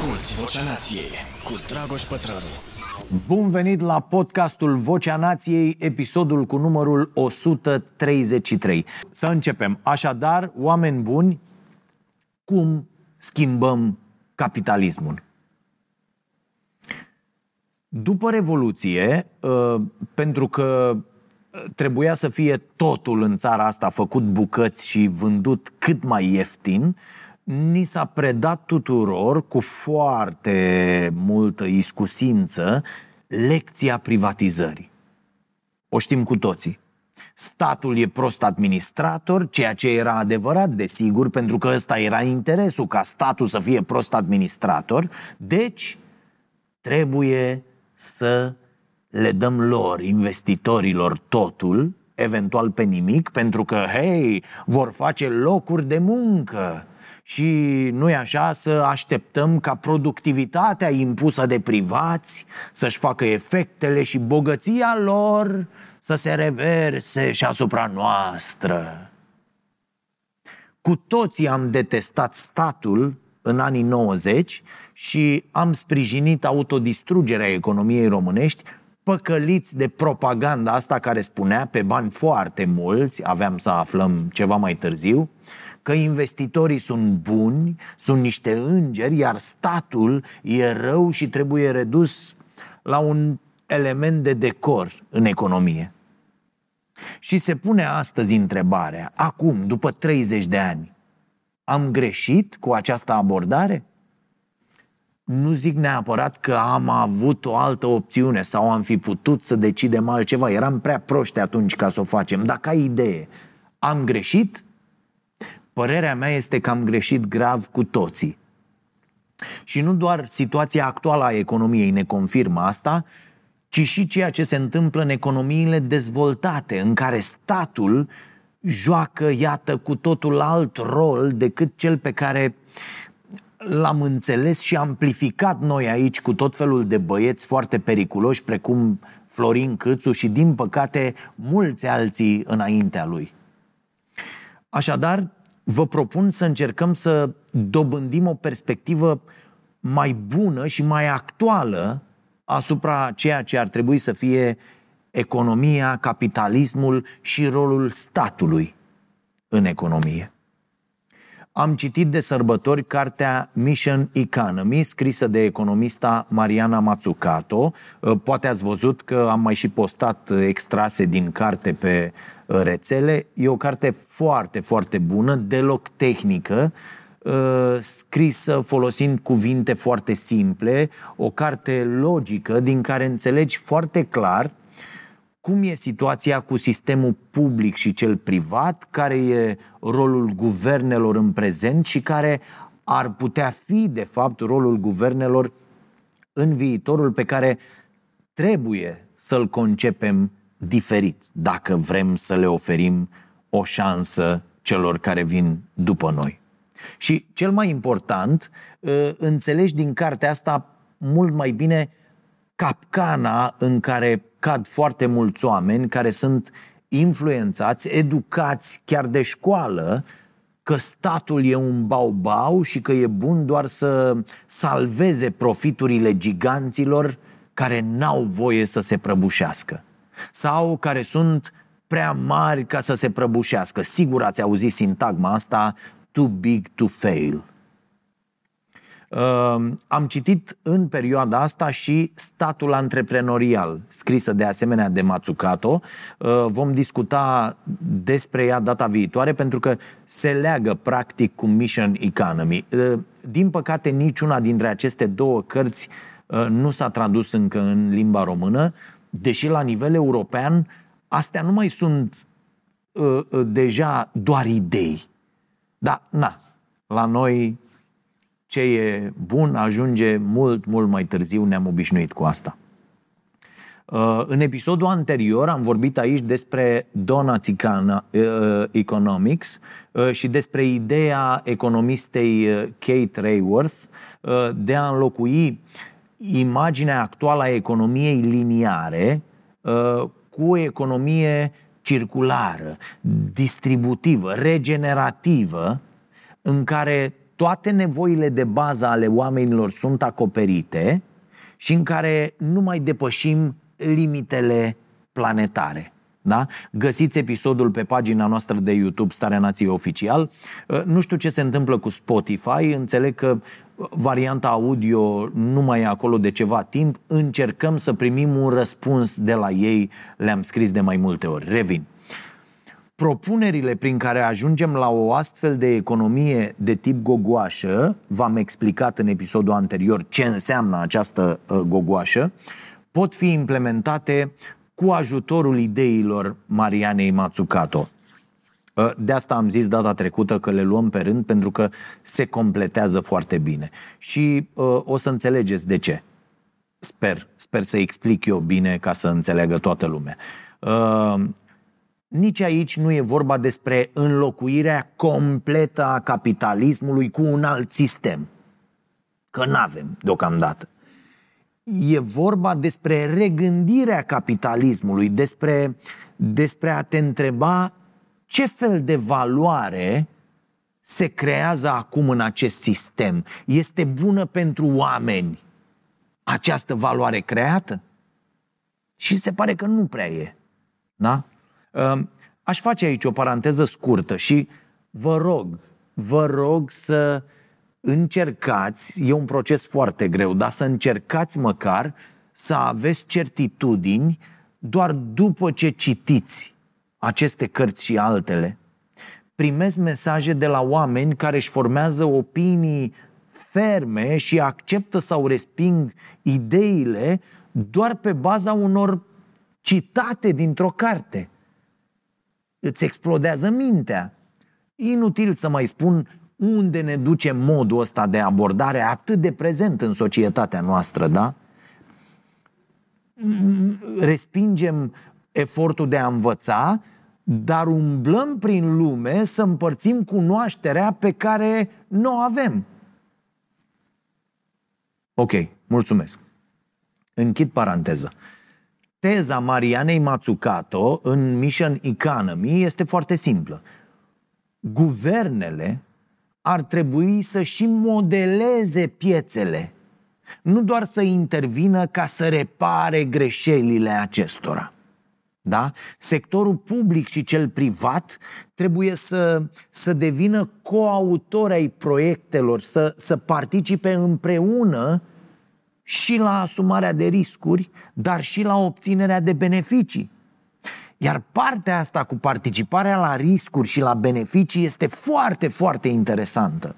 Asculți Vocea Nației cu Dragoș Pătrălu. Bun venit la podcastul Vocea Nației, episodul cu numărul 133. Să începem. Așadar, oameni buni, cum schimbăm capitalismul? După Revoluție, uh, pentru că trebuia să fie totul în țara asta făcut bucăți și vândut cât mai ieftin, ni s-a predat tuturor cu foarte multă iscusință lecția privatizării. O știm cu toții. Statul e prost administrator, ceea ce era adevărat, desigur, pentru că ăsta era interesul ca statul să fie prost administrator, deci trebuie să le dăm lor, investitorilor, totul, eventual pe nimic, pentru că, hei, vor face locuri de muncă. Și nu e așa să așteptăm ca productivitatea impusă de privați să-și facă efectele și bogăția lor să se reverse și asupra noastră. Cu toții am detestat statul în anii 90 și am sprijinit autodistrugerea economiei românești păcăliți de propaganda asta care spunea pe bani foarte mulți, aveam să aflăm ceva mai târziu, că investitorii sunt buni, sunt niște îngeri, iar statul e rău și trebuie redus la un element de decor în economie. Și se pune astăzi întrebarea, acum, după 30 de ani, am greșit cu această abordare? nu zic neapărat că am avut o altă opțiune sau am fi putut să decidem altceva. Eram prea proști atunci ca să o facem. Dar ca idee, am greșit? Părerea mea este că am greșit grav cu toții. Și nu doar situația actuală a economiei ne confirmă asta, ci și ceea ce se întâmplă în economiile dezvoltate, în care statul joacă, iată, cu totul alt rol decât cel pe care l-am înțeles și amplificat noi aici cu tot felul de băieți foarte periculoși, precum Florin Câțu și, din păcate, mulți alții înaintea lui. Așadar, vă propun să încercăm să dobândim o perspectivă mai bună și mai actuală asupra ceea ce ar trebui să fie economia, capitalismul și rolul statului în economie. Am citit de sărbători cartea Mission Economy, scrisă de economista Mariana Mazzucato. Uh, poate ați văzut că am mai și postat extrase din carte pe uh, rețele. E o carte foarte, foarte bună, deloc tehnică, uh, scrisă folosind cuvinte foarte simple, o carte logică din care înțelegi foarte clar cum e situația cu sistemul public și cel privat, care e rolul guvernelor în prezent și care ar putea fi, de fapt, rolul guvernelor în viitorul pe care trebuie să-l concepem diferit, dacă vrem să le oferim o șansă celor care vin după noi. Și cel mai important, ă, înțelegi din cartea asta mult mai bine capcana în care cad foarte mulți oameni care sunt influențați, educați chiar de școală, că statul e un baubau și că e bun doar să salveze profiturile giganților care n-au voie să se prăbușească. Sau care sunt prea mari ca să se prăbușească. Sigur ați auzit sintagma asta, too big to fail. Uh, am citit în perioada asta și Statul Antreprenorial, scrisă de asemenea de Matsukato. Uh, vom discuta despre ea data viitoare pentru că se leagă practic cu Mission Economy. Uh, din păcate, niciuna dintre aceste două cărți uh, nu s-a tradus încă în limba română, deși la nivel european astea nu mai sunt uh, uh, deja doar idei. Da, na, la noi ce e bun ajunge mult, mult mai târziu, ne-am obișnuit cu asta. Uh, în episodul anterior am vorbit aici despre Donut uh, Economics uh, și despre ideea economistei Kate Rayworth de a înlocui imaginea actuală a economiei liniare cu o economie circulară, distributivă, regenerativă, în care toate nevoile de bază ale oamenilor sunt acoperite și în care nu mai depășim limitele planetare. Da? Găsiți episodul pe pagina noastră de YouTube Starea Nației Oficial. Uh, nu știu ce se întâmplă cu Spotify, înțeleg că varianta audio nu mai e acolo de ceva timp. Încercăm să primim un răspuns de la ei, le-am scris de mai multe ori. Revin. Propunerile prin care ajungem la o astfel de economie de tip gogoașă, v-am explicat în episodul anterior ce înseamnă această uh, gogoașă, pot fi implementate cu ajutorul ideilor Marianei Matsukato. Ă, de asta am zis data trecută că le luăm pe rând pentru că se completează foarte bine. Și uh, o să înțelegeți de ce. Sper, sper să explic eu bine ca să înțeleagă toată lumea. Uh, nici aici nu e vorba despre înlocuirea completă a capitalismului cu un alt sistem. Că nu avem deocamdată e vorba despre regândirea capitalismului, despre, despre a te întreba ce fel de valoare se creează acum în acest sistem. Este bună pentru oameni această valoare creată? Și se pare că nu prea e. Da? Ă, aș face aici o paranteză scurtă și vă rog, vă rog să încercați, e un proces foarte greu, dar să încercați măcar să aveți certitudini doar după ce citiți aceste cărți și altele. Primesc mesaje de la oameni care își formează opinii ferme și acceptă sau resping ideile doar pe baza unor citate dintr-o carte. Îți explodează mintea. Inutil să mai spun unde ne duce modul ăsta de abordare atât de prezent în societatea noastră, da? Respingem efortul de a învăța, dar umblăm prin lume să împărțim cunoașterea pe care nu o avem. Ok, mulțumesc. Închid paranteză. Teza Marianei Matsukato în Mission Economy este foarte simplă. Guvernele ar trebui să și modeleze piețele, nu doar să intervină ca să repare greșelile acestora. Da? Sectorul public și cel privat trebuie să, să devină coautori ai proiectelor, să, să participe împreună și la asumarea de riscuri, dar și la obținerea de beneficii. Iar partea asta cu participarea la riscuri și la beneficii este foarte, foarte interesantă.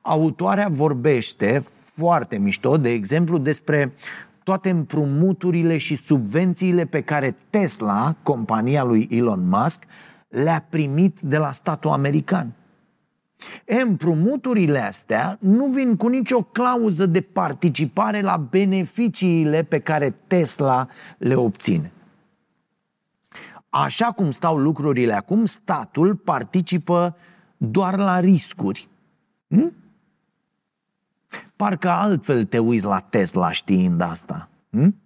Autoarea vorbește foarte mișto, de exemplu, despre toate împrumuturile și subvențiile pe care Tesla, compania lui Elon Musk, le-a primit de la statul american. E, împrumuturile astea nu vin cu nicio clauză de participare la beneficiile pe care Tesla le obține. Așa cum stau lucrurile acum, statul participă doar la riscuri. Hm? Parcă altfel te uiți la Tesla știind asta. Hm?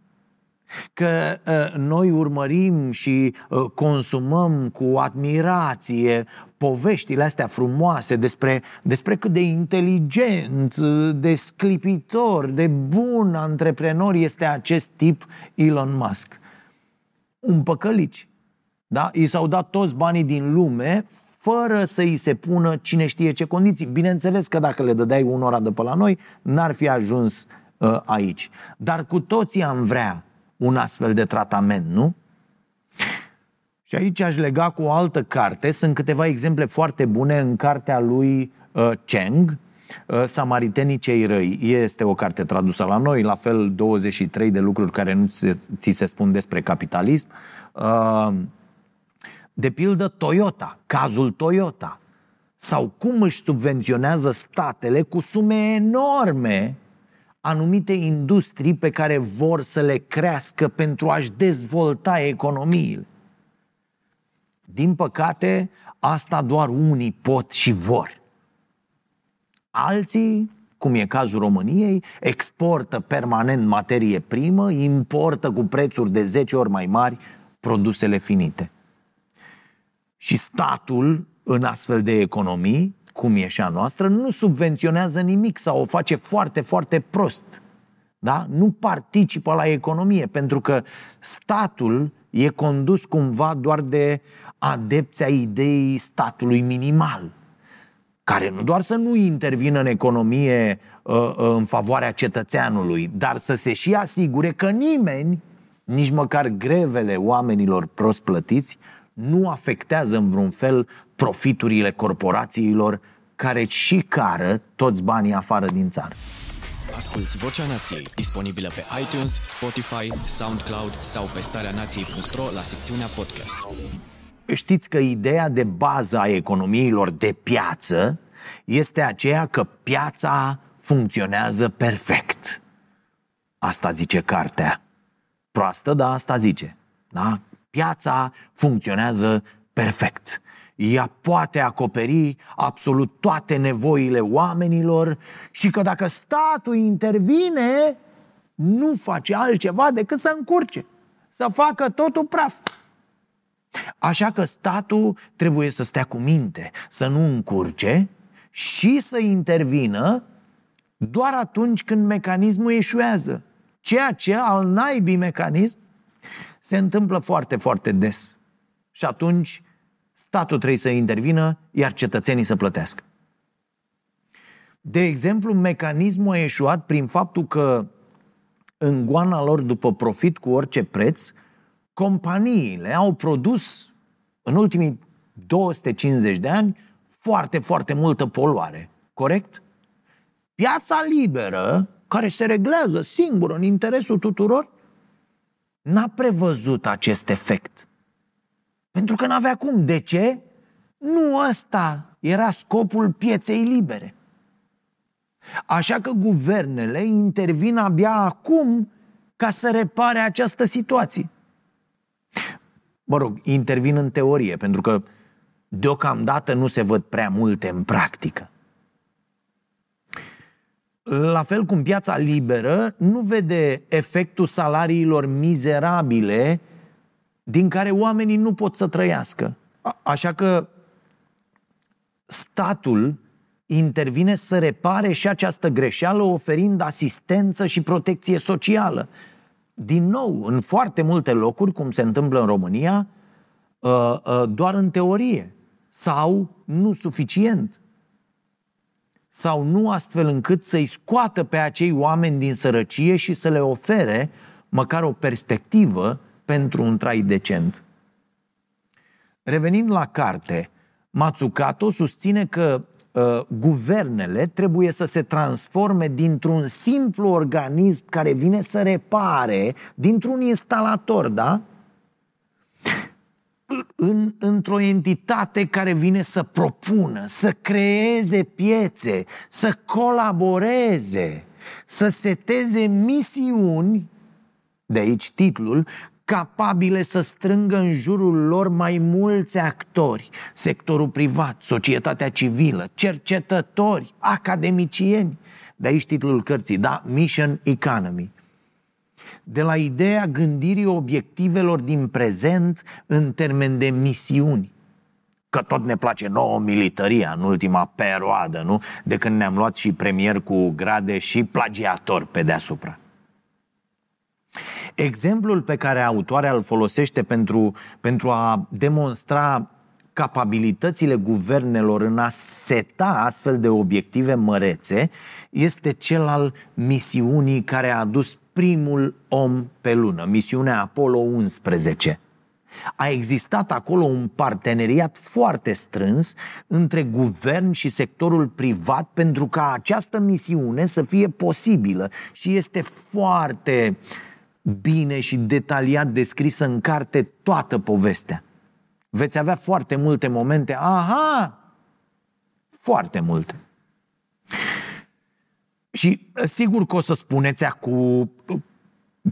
Că uh, noi urmărim și uh, consumăm cu admirație poveștile astea frumoase despre, despre cât de inteligent, de sclipitor, de bun antreprenor este acest tip Elon Musk. Un păcălici. Da? I s-au dat toți banii din lume fără să îi se pună cine știe ce condiții. Bineînțeles că dacă le dădeai unora de pe la noi, n-ar fi ajuns uh, aici. Dar cu toții am vrea un astfel de tratament, nu? Și aici aș lega cu o altă carte. Sunt câteva exemple foarte bune în cartea lui uh, Cheng, uh, Samaritenii cei răi. Este o carte tradusă la noi, la fel 23 de lucruri care nu ți se spun despre capitalism. Uh, de pildă Toyota, cazul Toyota, sau cum își subvenționează statele cu sume enorme anumite industrii pe care vor să le crească pentru a-și dezvolta economiile. Din păcate, asta doar unii pot și vor. Alții, cum e cazul României, exportă permanent materie primă, importă cu prețuri de 10 ori mai mari produsele finite. Și statul, în astfel de economii, cum e și a noastră, nu subvenționează nimic sau o face foarte, foarte prost. Da? Nu participă la economie, pentru că statul e condus cumva doar de adepția ideii statului minimal, care nu doar să nu intervină în economie uh, uh, în favoarea cetățeanului, dar să se și asigure că nimeni, nici măcar grevele oamenilor prost plătiți, nu afectează în vreun fel profiturile corporațiilor care și cară toți banii afară din țară. Asculți Vocea Nației, disponibilă pe iTunes, Spotify, SoundCloud sau pe starea nației.ro la secțiunea podcast. Știți că ideea de bază a economiilor de piață este aceea că piața funcționează perfect. Asta zice cartea. Proastă, dar asta zice. Da? Piața funcționează perfect. Ea poate acoperi absolut toate nevoile oamenilor și că dacă statul intervine, nu face altceva decât să încurce, să facă totul praf. Așa că statul trebuie să stea cu minte, să nu încurce și să intervină doar atunci când mecanismul eșuează. Ceea ce al naibii mecanism se întâmplă foarte, foarte des. Și atunci statul trebuie să intervină, iar cetățenii să plătească. De exemplu, mecanismul a eșuat prin faptul că în goana lor după profit cu orice preț, companiile au produs în ultimii 250 de ani foarte, foarte multă poluare. Corect? Piața liberă, care se reglează singură în interesul tuturor, n-a prevăzut acest efect. Pentru că n-avea cum. De ce? Nu ăsta era scopul pieței libere. Așa că guvernele intervin abia acum ca să repare această situație. Mă rog, intervin în teorie, pentru că deocamdată nu se văd prea multe în practică. La fel cum piața liberă nu vede efectul salariilor mizerabile din care oamenii nu pot să trăiască. Așa că statul intervine să repare și această greșeală oferind asistență și protecție socială. Din nou, în foarte multe locuri, cum se întâmplă în România, ă, ă, doar în teorie sau nu suficient sau nu astfel încât să-i scoată pe acei oameni din sărăcie și să le ofere măcar o perspectivă pentru un trai decent. Revenind la carte, Matsukato susține că uh, guvernele trebuie să se transforme dintr-un simplu organism care vine să repare, dintr-un instalator, da? În, într-o entitate care vine să propună, să creeze piețe, să colaboreze, să seteze misiuni, de aici titlul, capabile să strângă în jurul lor mai mulți actori, sectorul privat, societatea civilă, cercetători, academicieni. De aici titlul cărții, da? Mission Economy. De la ideea gândirii obiectivelor din prezent în termen de misiuni. Că tot ne place nouă militaria în ultima perioadă, nu? De când ne-am luat și premier cu grade și plagiator pe deasupra. Exemplul pe care autoarea îl folosește pentru, pentru a demonstra capabilitățile guvernelor în a seta astfel de obiective mărețe este cel al misiunii care a adus primul om pe lună, misiunea Apollo 11. A existat acolo un parteneriat foarte strâns între guvern și sectorul privat pentru ca această misiune să fie posibilă și este foarte uh, bine și detaliat descrisă în carte toată povestea. Veți avea foarte multe momente, aha, foarte multe. Și sigur că o să spuneți acum,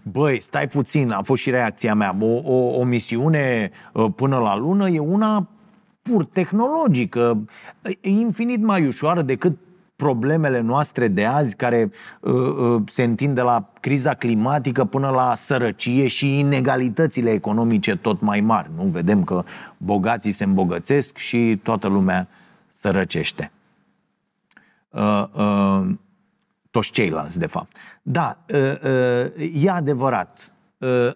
băi, stai puțin, a fost și reacția mea, o, o, o misiune ă, până la lună e una pur tehnologică, e infinit mai ușoară decât problemele noastre de azi, care uh, uh, se întind de la criza climatică până la sărăcie și inegalitățile economice tot mai mari. Nu vedem că bogații se îmbogățesc și toată lumea sărăcește. uh, uh, toți ceilalți, de fapt. Da, uh, uh, e adevărat. Uh,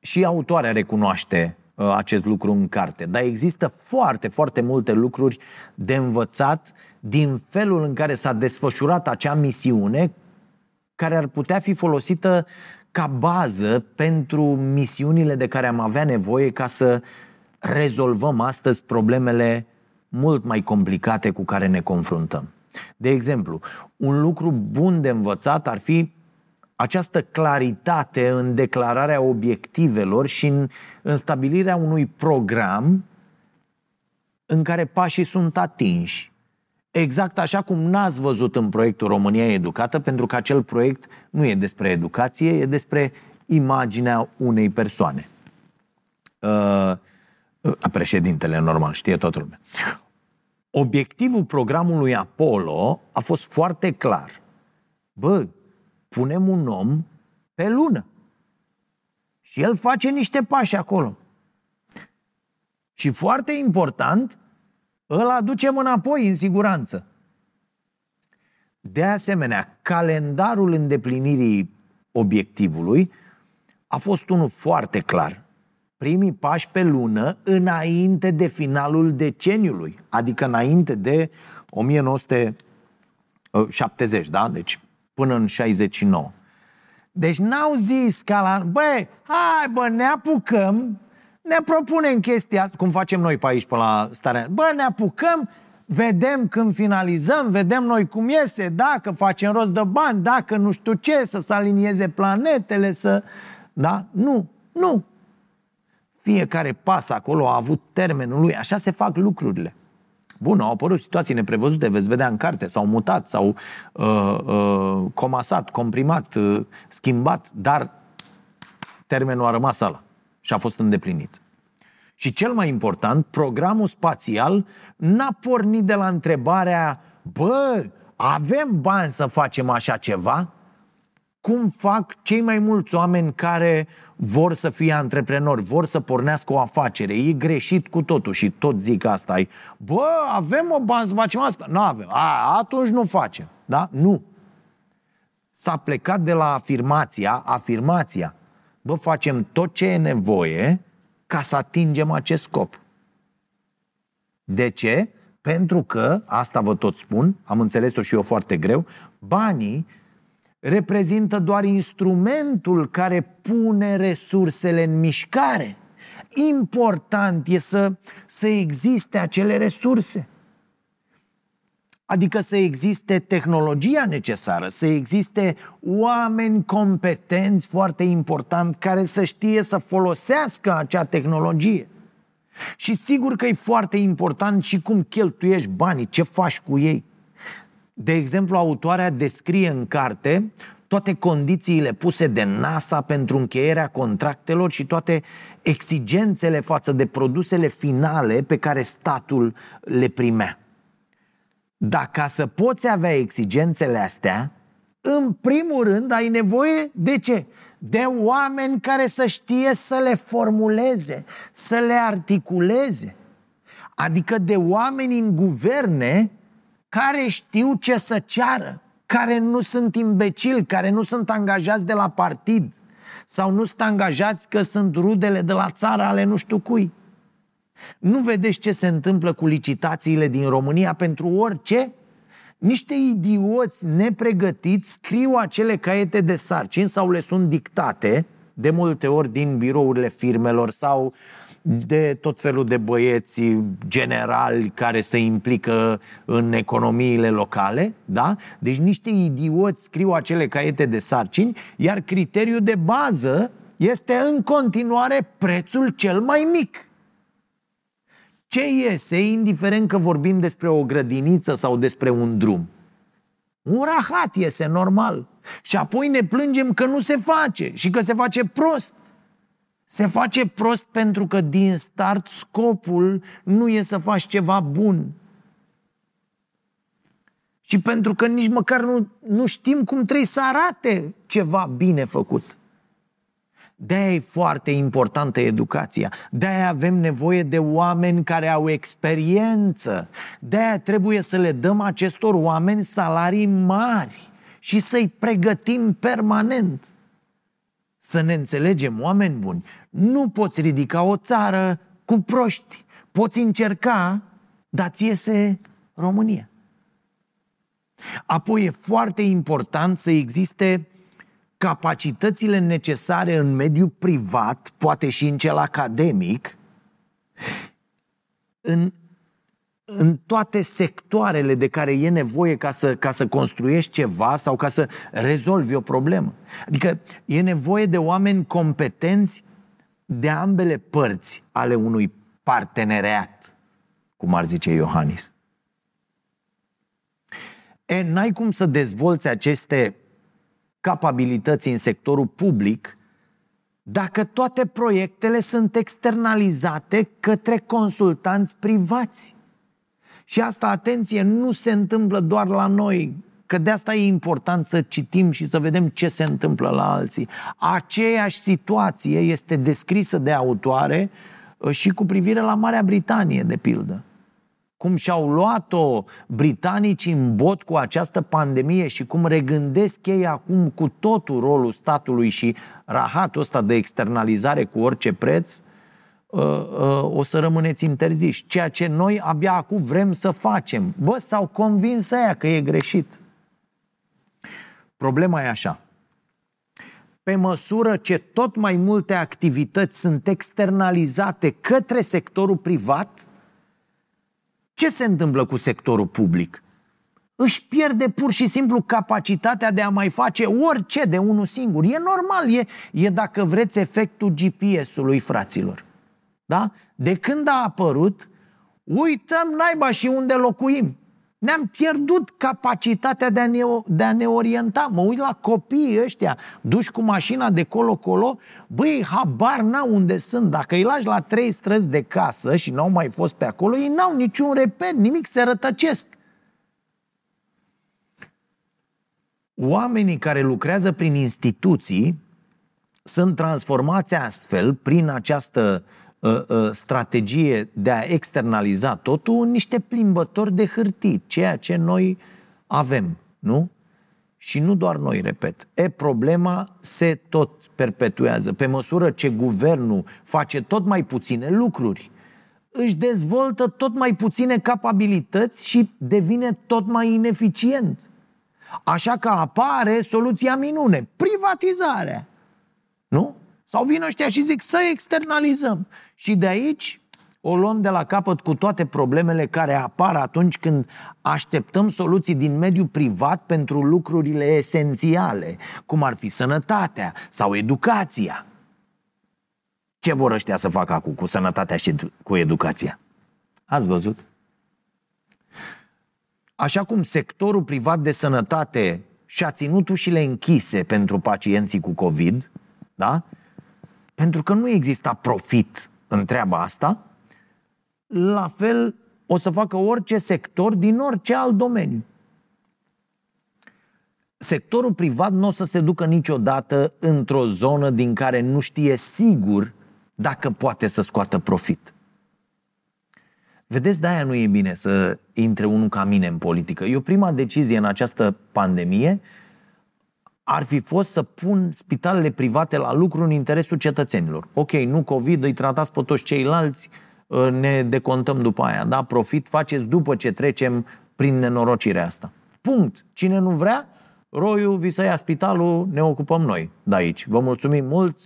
și autoarea recunoaște uh, acest lucru în carte, dar există foarte, foarte multe lucruri de învățat din felul în care s-a desfășurat acea misiune care ar putea fi folosită ca bază pentru misiunile de care am avea nevoie ca să rezolvăm astăzi problemele mult mai complicate cu care ne confruntăm. De exemplu, un lucru bun de învățat ar fi această claritate în declararea obiectivelor și în, în stabilirea unui program în care pașii sunt atinși. Exact așa cum n-ați văzut în proiectul România Educată, pentru că acel proiect nu e despre educație, e despre imaginea unei persoane. Uh, președintele, normal, știe toată lumea. Obiectivul programului Apollo a fost foarte clar. Bă, punem un om pe lună. Și el face niște pași acolo. Și foarte important, îl aducem înapoi în siguranță. De asemenea, calendarul îndeplinirii obiectivului a fost unul foarte clar. Primii pași pe lună înainte de finalul deceniului, adică înainte de 1970, da? Deci până în 69. Deci n-au zis ca la... Băi, hai bă, ne apucăm ne propunem chestia asta, cum facem noi pe aici, pe la starea. Bă, ne apucăm, vedem când finalizăm, vedem noi cum iese, dacă facem rost de bani, dacă nu știu ce, să se alinieze planetele, să... Da? Nu, nu. Fiecare pas acolo a avut termenul lui, așa se fac lucrurile. Bun, au apărut situații neprevăzute, veți vedea în carte, s-au mutat, s-au uh, uh, comasat, comprimat, uh, schimbat, dar termenul a rămas ăla și a fost îndeplinit. Și cel mai important, programul spațial n-a pornit de la întrebarea bă, avem bani să facem așa ceva? Cum fac cei mai mulți oameni care vor să fie antreprenori, vor să pornească o afacere? E greșit cu totul și tot zic asta. Ai, bă, avem o bani să facem asta? Nu avem. A, atunci nu facem. Da? Nu. S-a plecat de la afirmația, afirmația bă, facem tot ce e nevoie ca să atingem acest scop. De ce? Pentru că, asta vă tot spun, am înțeles-o și eu foarte greu, banii reprezintă doar instrumentul care pune resursele în mișcare. Important e să, să existe acele resurse. Adică să existe tehnologia necesară, să existe oameni competenți, foarte important, care să știe să folosească acea tehnologie. Și sigur că e foarte important și cum cheltuiești banii, ce faci cu ei. De exemplu, autoarea descrie în carte toate condițiile puse de NASA pentru încheierea contractelor și toate exigențele față de produsele finale pe care statul le primea. Dar ca să poți avea exigențele astea, în primul rând ai nevoie de ce? De oameni care să știe să le formuleze, să le articuleze. Adică de oameni în guverne care știu ce să ceară, care nu sunt imbecili, care nu sunt angajați de la partid sau nu sunt angajați că sunt rudele de la țară ale nu știu cui. Nu vedeți ce se întâmplă cu licitațiile din România pentru orice? Niște idioți nepregătiți scriu acele caiete de sarcini sau le sunt dictate de multe ori din birourile firmelor sau de tot felul de băieți generali care se implică în economiile locale, da? Deci niște idioți scriu acele caiete de sarcini, iar criteriul de bază este în continuare prețul cel mai mic. Ce iese, indiferent că vorbim despre o grădiniță sau despre un drum? Un rahat iese normal. Și apoi ne plângem că nu se face și că se face prost. Se face prost pentru că din start scopul nu e să faci ceva bun. Și pentru că nici măcar nu, nu știm cum trebuie să arate ceva bine făcut. De-aia e foarte importantă educația. De-aia avem nevoie de oameni care au experiență. De-aia trebuie să le dăm acestor oameni salarii mari și să-i pregătim permanent. Să ne înțelegem, oameni buni, nu poți ridica o țară cu proști. Poți încerca, dar ți iese România. Apoi e foarte important să existe capacitățile necesare în mediul privat, poate și în cel academic, în, în toate sectoarele de care e nevoie ca să, ca să construiești ceva sau ca să rezolvi o problemă. Adică e nevoie de oameni competenți de ambele părți ale unui parteneriat, cum ar zice Iohannis. E, n-ai cum să dezvolți aceste capabilități în sectorul public dacă toate proiectele sunt externalizate către consultanți privați. Și asta, atenție, nu se întâmplă doar la noi, că de asta e important să citim și să vedem ce se întâmplă la alții. Aceeași situație este descrisă de autoare uh, și cu privire la Marea Britanie, de pildă cum și-au luat-o britanicii în bot cu această pandemie și cum regândesc ei acum cu totul rolul statului și rahatul ăsta de externalizare cu orice preț, uh, uh, o să rămâneți interziși. Ceea ce noi abia acum vrem să facem. Bă, s-au convins aia că e greșit. Problema e așa. Pe măsură ce tot mai multe activități sunt externalizate către sectorul privat, ce se întâmplă cu sectorul public? Își pierde pur și simplu capacitatea de a mai face orice de unul singur. E normal, e, e dacă vreți efectul GPS-ului, fraților. Da? De când a apărut, uităm naiba și unde locuim. Ne-am pierdut capacitatea de a, ne, de a ne orienta. Mă uit la copiii ăștia, duși cu mașina de colo-colo, băi, habar n-au unde sunt. Dacă îi lași la trei străzi de casă și n-au mai fost pe acolo, ei n-au niciun reper, nimic, se rătăcesc. Oamenii care lucrează prin instituții sunt transformați astfel prin această uh, uh, uh, strategie de a externaliza totul în niște plimbători de hârtii, ceea ce noi avem, nu? Și nu doar noi, repet. E, problema se tot perpetuează. Pe măsură ce guvernul face tot mai puține lucruri, își dezvoltă tot mai puține capabilități și devine tot mai ineficient. Așa că apare soluția minune, privatizarea. Nu? Sau vin ăștia și zic să externalizăm. Și de aici o luăm de la capăt cu toate problemele care apar atunci când așteptăm soluții din mediul privat pentru lucrurile esențiale, cum ar fi sănătatea sau educația. Ce vor ăștia să facă acum cu sănătatea și cu educația? Ați văzut? Așa cum sectorul privat de sănătate și-a ținut ușile închise pentru pacienții cu COVID, da? Pentru că nu exista profit în treaba asta, la fel o să facă orice sector din orice alt domeniu. Sectorul privat nu o să se ducă niciodată într-o zonă din care nu știe sigur dacă poate să scoată profit. Vedeți, de-aia nu e bine să intre unul ca mine în politică. Eu prima decizie în această pandemie ar fi fost să pun spitalele private la lucru în interesul cetățenilor. Ok, nu COVID, îi tratați pe toți ceilalți, ă, ne decontăm după aia, da? Profit faceți după ce trecem prin nenorocirea asta. Punct. Cine nu vrea, roiul vi să ia spitalul, ne ocupăm noi de aici. Vă mulțumim mult,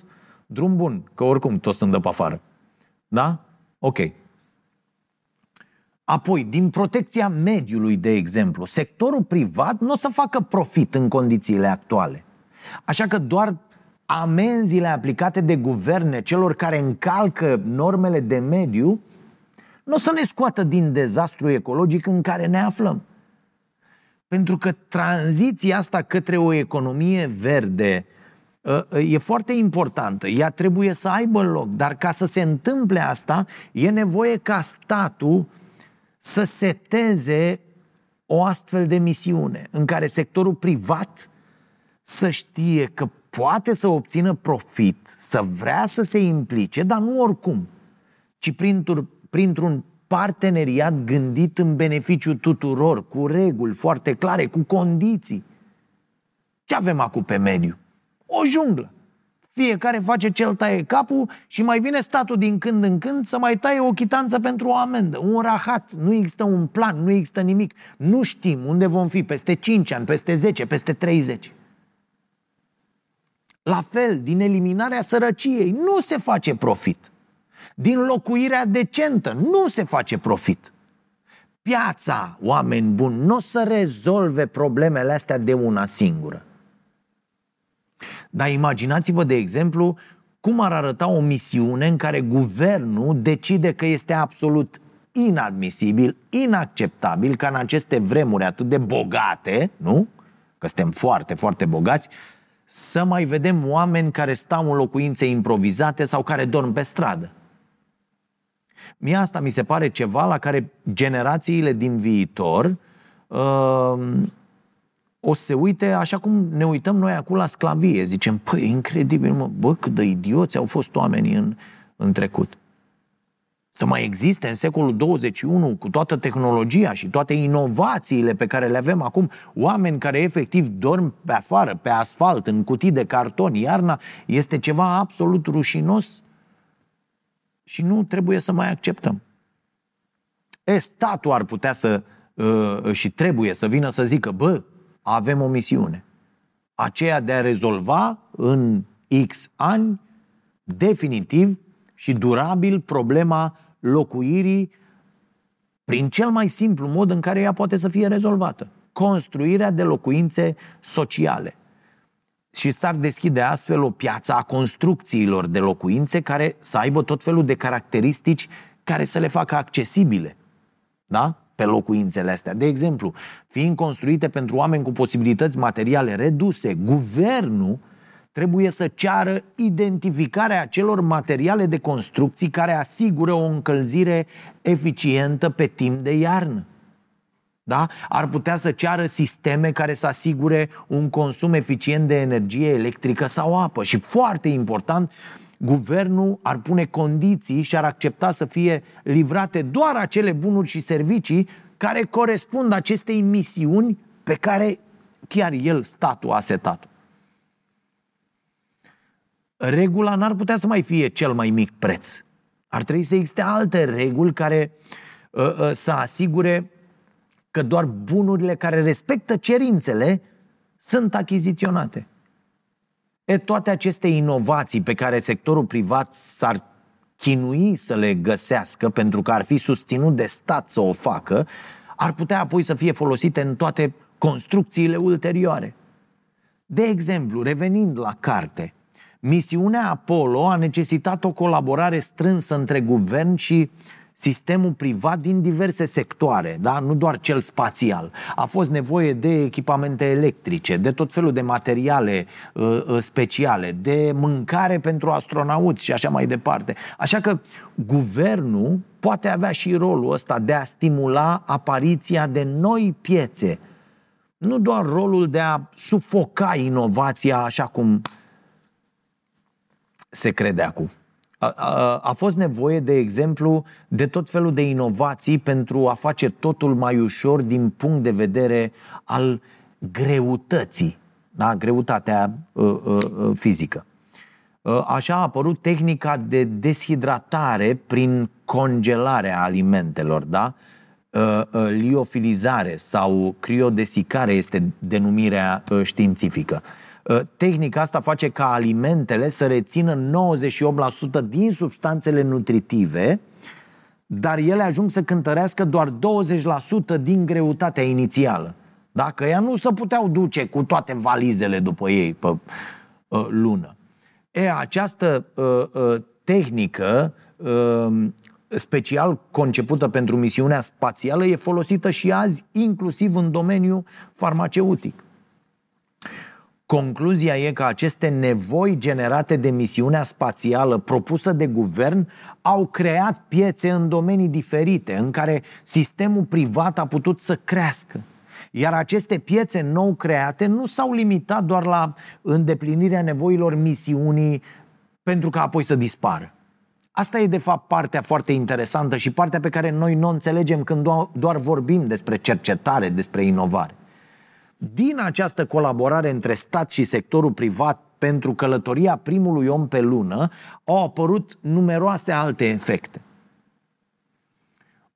drum bun, că oricum toți sunt de pe afară. Da? Ok. Apoi, din protecția mediului, de exemplu, sectorul privat nu o să facă profit în condițiile actuale. Așa că doar amenziile aplicate de guverne celor care încalcă normele de mediu nu o să ne scoată din dezastru ecologic în care ne aflăm. Pentru că tranziția asta către o economie verde ă, ă, e foarte importantă. Ea trebuie să aibă loc, dar ca să se întâmple asta, e nevoie ca statul să seteze o astfel de misiune în care sectorul privat să știe că poate să obțină profit, să vrea să se implice, dar nu oricum, ci printr-un parteneriat gândit în beneficiu tuturor, cu reguli foarte clare, cu condiții. Ce avem acum pe mediu? O junglă. Fiecare face cel taie capul și mai vine statul din când în când să mai taie o chitanță pentru o amendă, un rahat. Nu există un plan, nu există nimic. Nu știm unde vom fi peste 5 ani, peste 10, peste 30. La fel, din eliminarea sărăciei nu se face profit. Din locuirea decentă nu se face profit. Piața, oameni buni, nu o să rezolve problemele astea de una singură. Dar imaginați-vă, de exemplu, cum ar arăta o misiune în care guvernul decide că este absolut inadmisibil, inacceptabil ca în aceste vremuri atât de bogate, nu? Că suntem foarte, foarte bogați, să mai vedem oameni care stau în locuințe improvizate sau care dorm pe stradă. Mie asta mi se pare ceva la care generațiile din viitor uh, o să se uite așa cum ne uităm noi acum la sclavie. Zicem, păi, incredibil, mă, bă, cât de idioți au fost oamenii în, în trecut. Să mai existe în secolul 21 cu toată tehnologia și toate inovațiile pe care le avem acum, oameni care efectiv dorm pe afară, pe asfalt, în cutii de carton, iarna, este ceva absolut rușinos și nu trebuie să mai acceptăm. E, statul ar putea să uh, și trebuie să vină să zică, bă, avem o misiune. Aceea de a rezolva în X ani definitiv și durabil problema locuirii prin cel mai simplu mod în care ea poate să fie rezolvată. Construirea de locuințe sociale. Și s-ar deschide astfel o piață a construcțiilor de locuințe care să aibă tot felul de caracteristici care să le facă accesibile. Da? Pe locuințele astea. De exemplu, fiind construite pentru oameni cu posibilități materiale reduse, guvernul trebuie să ceară identificarea acelor materiale de construcții care asigură o încălzire eficientă pe timp de iarnă. Da? Ar putea să ceară sisteme care să asigure un consum eficient de energie electrică sau apă. Și foarte important, guvernul ar pune condiții și ar accepta să fie livrate doar acele bunuri și servicii care corespund acestei misiuni pe care chiar el, statul, a setat. Regula n-ar putea să mai fie cel mai mic preț. Ar trebui să existe alte reguli care uh, uh, să asigure că doar bunurile care respectă cerințele sunt achiziționate. E, toate aceste inovații pe care sectorul privat s-ar chinui să le găsească pentru că ar fi susținut de stat să o facă, ar putea apoi să fie folosite în toate construcțiile ulterioare. De exemplu, revenind la carte, misiunea Apollo a necesitat o colaborare strânsă între guvern și sistemul privat din diverse sectoare, da? nu doar cel spațial. A fost nevoie de echipamente electrice, de tot felul de materiale uh, uh, speciale, de mâncare pentru astronauți și așa mai departe. Așa că guvernul poate avea și rolul ăsta de a stimula apariția de noi piețe. Nu doar rolul de a sufoca inovația așa cum se crede acum. A, a, a fost nevoie, de exemplu, de tot felul de inovații pentru a face totul mai ușor din punct de vedere al greutății, da? greutatea uh, uh, fizică. Uh, așa a apărut tehnica de deshidratare prin congelarea alimentelor, da? Uh, uh, liofilizare sau criodesicare este denumirea uh, științifică. Uh, tehnica asta face ca alimentele să rețină 98% din substanțele nutritive, dar ele ajung să cântărească doar 20% din greutatea inițială. Dacă ea nu se puteau duce cu toate valizele după ei pe uh, lună. E, această uh, uh, tehnică uh, special concepută pentru misiunea spațială e folosită și azi inclusiv în domeniul farmaceutic. Concluzia e că aceste nevoi generate de misiunea spațială propusă de guvern au creat piețe în domenii diferite, în care sistemul privat a putut să crească. Iar aceste piețe nou create nu s-au limitat doar la îndeplinirea nevoilor misiunii pentru că apoi să dispară. Asta e de fapt partea foarte interesantă și partea pe care noi nu o înțelegem când doar vorbim despre cercetare, despre inovare. Din această colaborare între stat și sectorul privat pentru călătoria primului om pe lună au apărut numeroase alte efecte.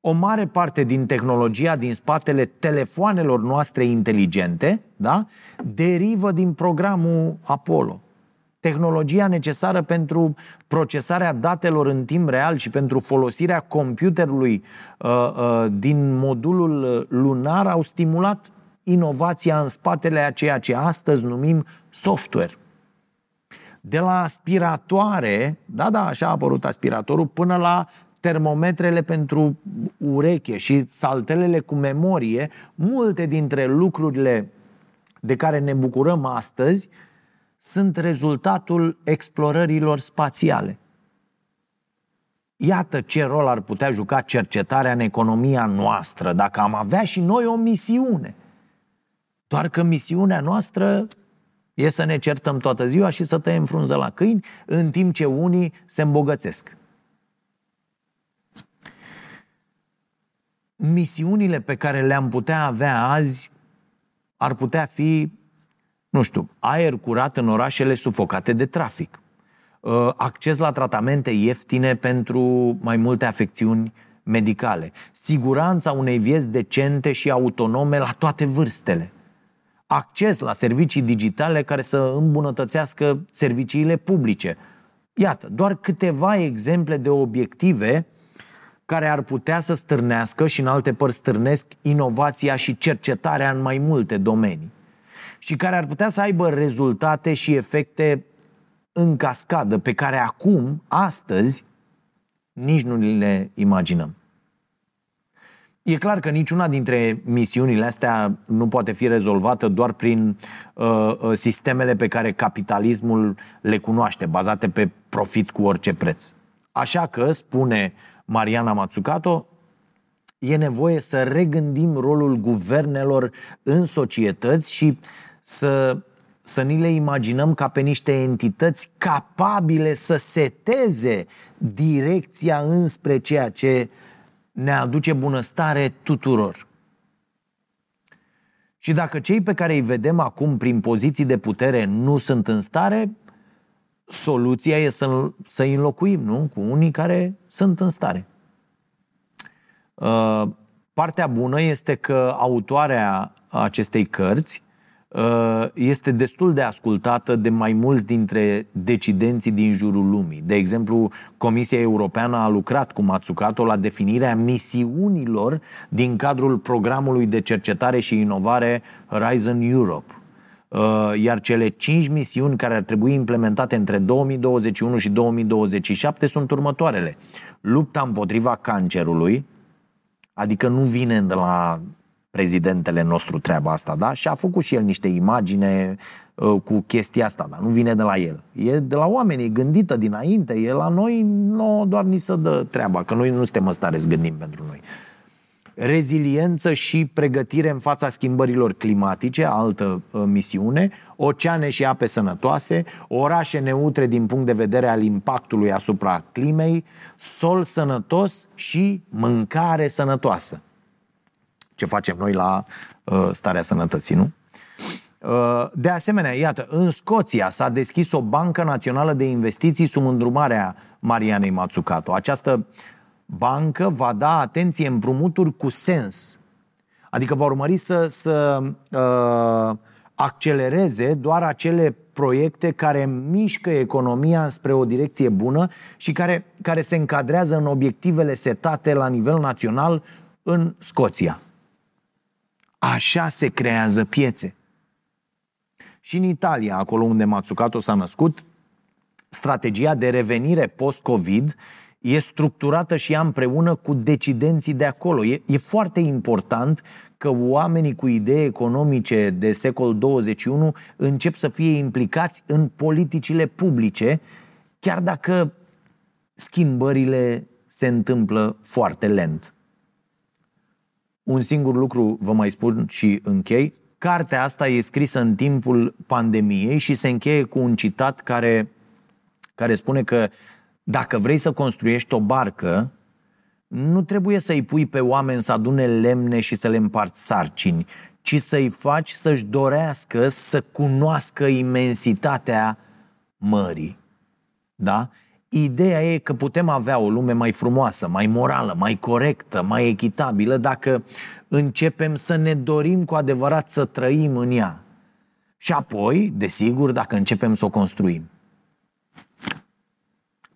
O mare parte din tehnologia din spatele telefoanelor noastre inteligente da, derivă din programul Apollo tehnologia necesară pentru procesarea datelor în timp real și pentru folosirea computerului uh, uh, din modulul lunar au stimulat inovația în spatele a ceea ce astăzi numim software. De la aspiratoare, da, da, așa a apărut aspiratorul, până la termometrele pentru ureche și saltelele cu memorie, multe dintre lucrurile de care ne bucurăm astăzi sunt rezultatul explorărilor spațiale. Iată ce rol ar putea juca cercetarea în economia noastră dacă am avea și noi o misiune. Doar că misiunea noastră e să ne certăm toată ziua și să tăiem frunză la câini, în timp ce unii se îmbogățesc. Misiunile pe care le-am putea avea azi ar putea fi nu știu, aer curat în orașele sufocate de trafic, uh, acces la tratamente ieftine pentru mai multe afecțiuni medicale, siguranța unei vieți decente și autonome la toate vârstele, acces la servicii digitale care să îmbunătățească serviciile publice. Iată, doar câteva exemple de obiective care ar putea să stârnească și în alte părți stârnesc inovația și cercetarea în mai multe domenii și care ar putea să aibă rezultate și efecte în cascadă pe care acum, astăzi, nici nu le imaginăm. E clar că niciuna dintre misiunile astea nu poate fi rezolvată doar prin uh, uh, sistemele pe care capitalismul le cunoaște, bazate pe profit cu orice preț. Așa că, spune Mariana Mazzucato, e nevoie să regândim rolul guvernelor în societăți și să, să ni le imaginăm ca pe niște entități capabile să seteze direcția înspre ceea ce ne aduce bunăstare tuturor. Și dacă cei pe care îi vedem acum prin poziții de putere nu sunt în stare, soluția e să, să înlocuim, nu? Cu unii care sunt în stare. Uh, partea bună este că autoarea acestei cărți Uh, este destul de ascultată de mai mulți dintre decidenții din jurul lumii. De exemplu, Comisia Europeană a lucrat cu Matsukato la definirea misiunilor din cadrul programului de cercetare și inovare Horizon Europe. Uh, iar cele cinci misiuni care ar trebui implementate între 2021 și 2027 sunt următoarele. Lupta împotriva cancerului, adică nu vine de la prezidentele nostru treaba asta, da? Și a făcut și el niște imagine uh, cu chestia asta, dar nu vine de la el. E de la oameni, e gândită dinainte, e la noi, nu doar ni se dă treaba, că noi nu suntem în stare să gândim pentru noi. Reziliență și pregătire în fața schimbărilor climatice, altă uh, misiune, oceane și ape sănătoase, orașe neutre din punct de vedere al impactului asupra climei, sol sănătos și mâncare sănătoasă ce facem noi la uh, starea sănătății, nu? Uh, de asemenea, iată, în Scoția s-a deschis o bancă națională de investiții sub îndrumarea Marianei Matsukato. Această bancă va da atenție împrumuturi cu sens. Adică va urmări să, să uh, accelereze doar acele proiecte care mișcă economia spre o direcție bună și care, care se încadrează în obiectivele setate la nivel național în Scoția. Așa se creează piețe. Și în Italia, acolo unde Mazzucato s-a născut, strategia de revenire post-Covid e structurată și ea împreună cu decidenții de acolo. E, e foarte important că oamenii cu idei economice de secol 21 încep să fie implicați în politicile publice, chiar dacă schimbările se întâmplă foarte lent. Un singur lucru vă mai spun și închei. Cartea asta e scrisă în timpul pandemiei și se încheie cu un citat care, care spune că dacă vrei să construiești o barcă, nu trebuie să-i pui pe oameni să adune lemne și să le împarți sarcini, ci să-i faci să-și dorească să cunoască imensitatea mării. Da? Ideea e că putem avea o lume mai frumoasă, mai morală, mai corectă, mai echitabilă dacă începem să ne dorim cu adevărat să trăim în ea. Și apoi, desigur, dacă începem să o construim.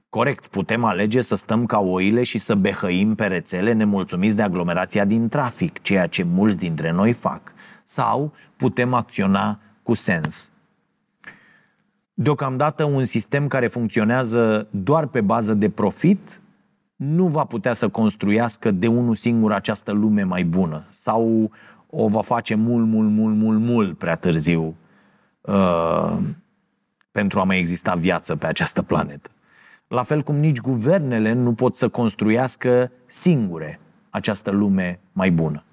Corect, putem alege să stăm ca oile și să behăim pe rețele nemulțumiți de aglomerația din trafic, ceea ce mulți dintre noi fac. Sau putem acționa cu sens. Deocamdată un sistem care funcționează doar pe bază de profit nu va putea să construiască de unul singur această lume mai bună sau o va face mult, mult, mult, mult, mult prea târziu uh, pentru a mai exista viață pe această planetă. La fel cum nici guvernele nu pot să construiască singure această lume mai bună.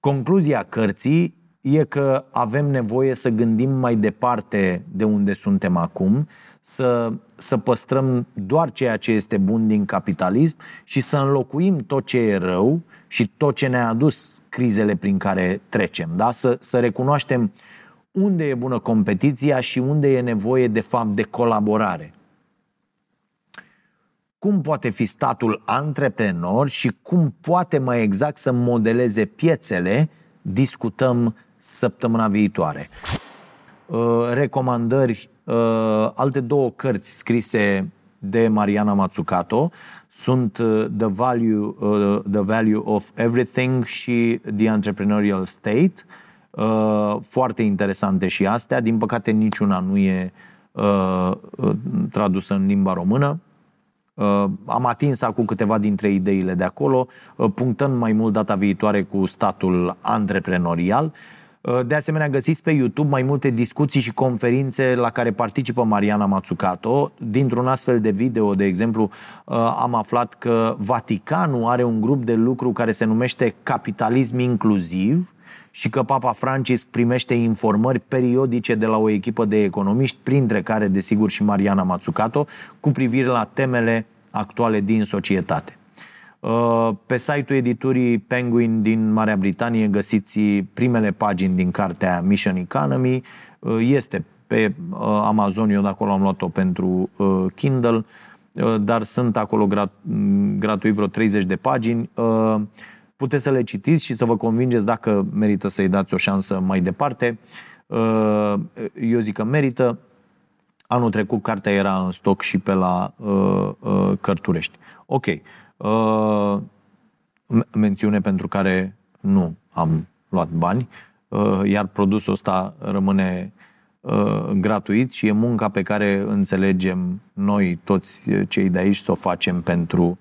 Concluzia cărții e că avem nevoie să gândim mai departe de unde suntem acum, să, să păstrăm doar ceea ce este bun din capitalism și să înlocuim tot ce e rău și tot ce ne-a adus crizele prin care trecem. Da? Să, să recunoaștem unde e bună competiția și unde e nevoie de fapt de colaborare. Cum poate fi statul antreprenor și cum poate mai exact să modeleze piețele, discutăm săptămâna viitoare. Uh, recomandări, uh, alte două cărți scrise de Mariana Mazzucato sunt uh, The Value, The Value of Everything și The Entrepreneurial State. Foarte interesante și astea. Din păcate niciuna nu e tradusă în limba română. Am atins acum câteva dintre ideile de acolo, punctând mai mult data viitoare cu statul antreprenorial Uh, de asemenea, găsiți pe YouTube mai multe discuții și conferințe la care participă Mariana Mazzucato. Dintr-un astfel de video, de exemplu, uh, am aflat că Vaticanul are un grup de lucru care se numește Capitalism Inclusiv și că Papa Francisc primește informări periodice de la o echipă de economiști, printre care, desigur, și Mariana Mazzucato, cu privire la temele actuale din societate. Uh, pe site-ul editurii Penguin din Marea Britanie găsiți primele pagini din cartea Mission Economy. Uh, este pe uh, Amazon, eu de acolo am luat-o pentru Kindle, dar sunt acolo grat- gratuit vreo 30 de pagini. Puteți să le citiți și să vă convingeți dacă merită să-i dați o șansă mai departe. Eu zic că merită. Anul trecut cartea era în stoc și pe la Cărturești. Ok. Uh, mențiune pentru care nu am luat bani, uh, iar produsul ăsta rămâne uh, gratuit și e munca pe care înțelegem noi toți cei de aici să o facem pentru,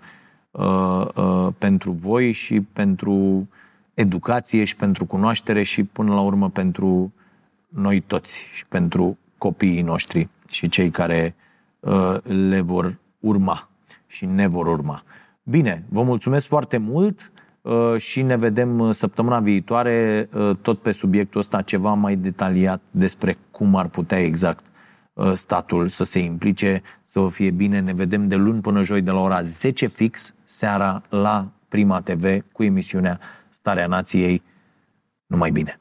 pentru voi și pentru educație și pentru cunoaștere și până la urmă pentru noi toți și pentru copiii noștri și cei care le vor urma și ne vor urma. Bine, vă mulțumesc foarte mult uh, și ne vedem uh, săptămâna viitoare uh, tot pe subiectul ăsta ceva mai detaliat despre cum ar putea exact statul să se implice, să vă fie bine. Ne vedem de luni până joi de la ora 10 fix seara la Prima TV cu emisiunea Starea Nației. Numai bine!